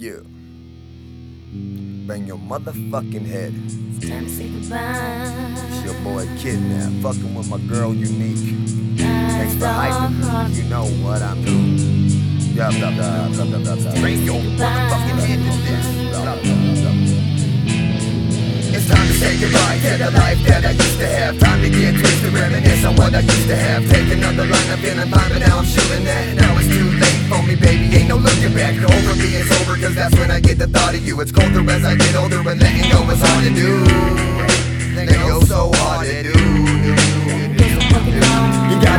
Yeah. Bang your motherfucking head. It's time to say goodbye. It's your boy Kidnap. Fucking with my girl Unique. Thanks for hyping. You know what I'm doing. Yup, yup, yup, yup, yup, yup, yup. Bang your motherfucking head with this. Yup, yup, yup, yup. It's time to say goodbye to the life that I used to have. Time to get twisted, reminisce on what I used to have. Take another line, I'm feeling fine, but now I'm shooting that. Now it's too late for me, baby. Ain't no looking back. Over me, it's over, that's when I get the thought of you. It's colder as I get older, but letting go is hard to do. Letting go so hard to do.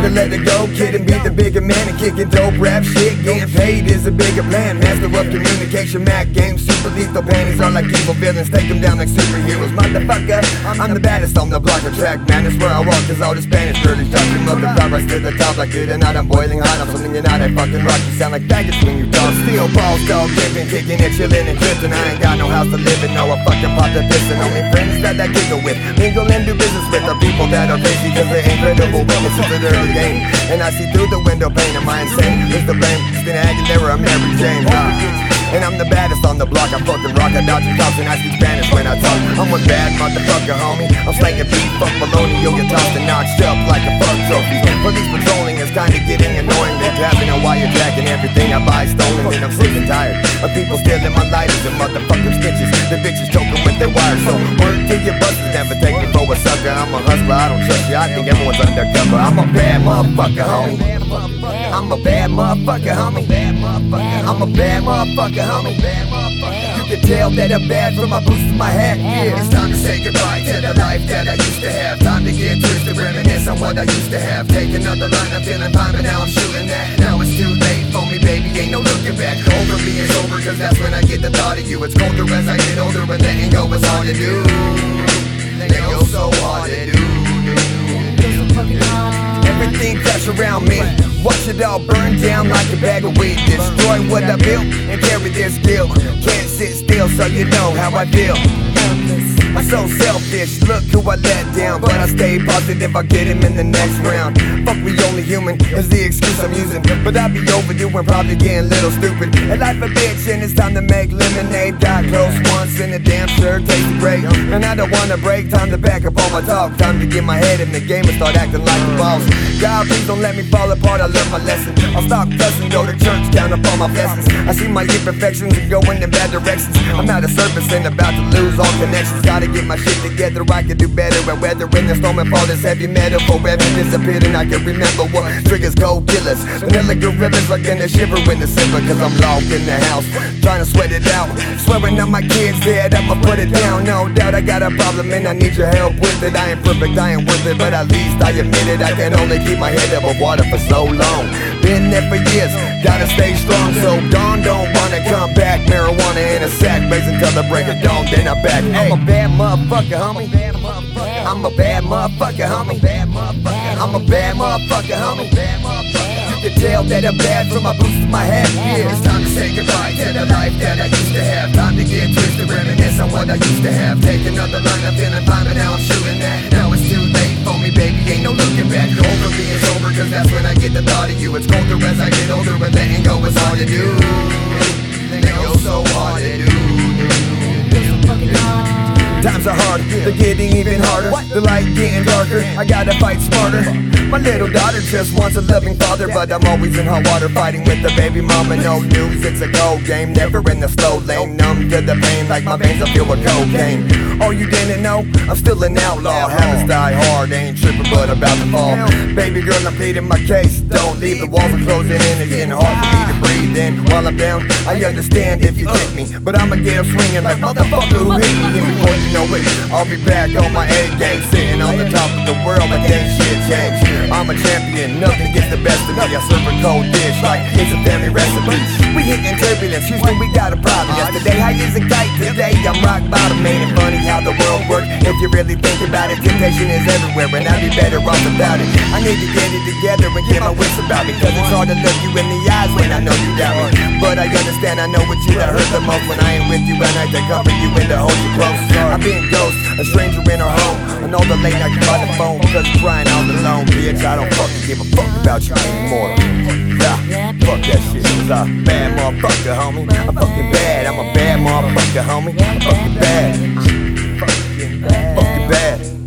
Gotta let it go, kid, and be the bigger man and kicking dope rap shit. Getting paid is a bigger plan. Master of communication, Mac game, super lethal panties are like evil villains. Take them down like superheroes, motherfucker. I'm the baddest on the block of track, man. That's where I walk, cause all the Spanish talking up the top. I to the top like it, and I'm boiling hot. I'm something you're not, I fucking rock. You sound like faggots when you talk. Steel balls, dog, dipping, kicking and chilling and drifting. I ain't got no house to live in, no, I fucking pop the piston. Only friends that I giggle with, mingle and do business with the people that are crazy, cause they're incredible. Is an early game, and I see through the window pane. Am I insane? Is the blame? Christina Aguilera, I'm Mary Jane. And I'm the baddest on the block. I fucking rock. I dodge cops and I speak Spanish when I talk. I'm a bad motherfucker, homie. I'm slanging beat, fuck baloney. You'll get tossed and knocked up like a fuck trophy. Police patrolling is kinda getting annoying. they're tapping on you're jacking everything I buy stolen. And I'm sick and tired of people stealing my lighters and motherfucking stitches. The bitches I'm a hustler. I don't trust you. I think everyone's undercover. I'm a bad motherfucker, homie. I'm a bad motherfucker, homie. I'm a bad motherfucker, homie. You can tell that I'm bad from my boots to my hat. Yeah, it's time to say goodbye to the life that I used to have. Time to get twisted, reminisce on what I used to have. Take another line, I'm feeling fine, but now I'm shooting that. Now it's too late for me, baby. Ain't no looking back. Over me is over, cause that's when I get the thought of you. It's colder as I get older, but letting go is hard to do. Around me. Watch it all burn down like a bag of weed. Destroy what I built and carry this guilt. Can't sit still, so you know how I feel. I'm so selfish, look who I let down. But I stay positive, I get him in the next round. Fuck, we only human, is the excuse I'm using. But I be overdoing, probably getting a little stupid. And life a bitch, and it's time to make lemonade. Got close once, and the damn sure tasted great. And I don't wanna break, time to back up all my talk. Time to get my head in the game and start acting like a boss. God, please don't let me fall apart, I learned my lesson. I'll stop cussing, go to church, count up all my blessings. I see my imperfections and going in bad directions. I'm out of service and about to lose all connections. Gotta get my shit together, I can do better. And weather in the storm and fall this heavy metal forever disappeared. And I can remember what triggers cold killers. Vanilla gorillas like a shiver in December. Cause I'm locked in the house, trying to sweat it out. Swearing on my kids dead, I'ma put it down. No doubt I got a problem and I need your help with it. I ain't perfect, I ain't worth it, but at least I admit it. I can only keep my head above water for so long. Been there for years, gotta stay strong. So dawn don't wanna come back. Marijuana in a sack, blazing till the break of dawn. Then I'm back. I'm a bad motherfucker, homie. I'm a bad motherfucker, homie. I'm a bad motherfucker, homie. You can tell that I'm bad from my boots to my head. Yeah, it's time to say goodbye to the life that I used to have. Time to get twisted, reminisce on what I used to have. Take another line, fine, but I'm shooting Times are hard, they're getting even harder. The light getting darker, I gotta fight smarter. My little daughter just wants a loving father, but I'm always in hot water fighting with the baby mama. No news, it's a go game, never in the slow lane. Numb to the pain, like my veins are filled with cocaine. Oh, you didn't know? I'm still an outlaw. Habits die hard, ain't tripping, but about to fall. Baby girl, I'm pleading my case. Don't leave the walls are closing in, it's getting hard for me to breathe in. While I'm down, I understand if you kick me, but I'ma get up swinging like motherfucker who hit me. And before you know it, I'll be back on my A game, sitting on the top of the world like ain't shit changed. I'm a champion, nothing gets the best of me. I serve a cold dish like it's a family recipe. We hitting turbulence, Houston, we got a problem. Yesterday, I as a kite, today I'm rock bottom. Ain't it funny how the world works? If you really think about it, temptation is everywhere, and I'd be better off without it. I need to get it together and get my wits about me, cause it's hard to look you in the eyes when I know you doubt me. But I understand, I know what you that hurt the most when I ain't with you, and I take comfort you and to hold you close. I've been ghost, a stranger in our home. on all the late night by the phone, cause crying all alone, bitch. I don't fucking give a fuck about you anymore. Yeah, fuck that I'm a bad motherfucker, homie. I'm fucking bad. I'm a bad motherfucker, homie. I'm fucking bad. Fucking bad. Fucking bad.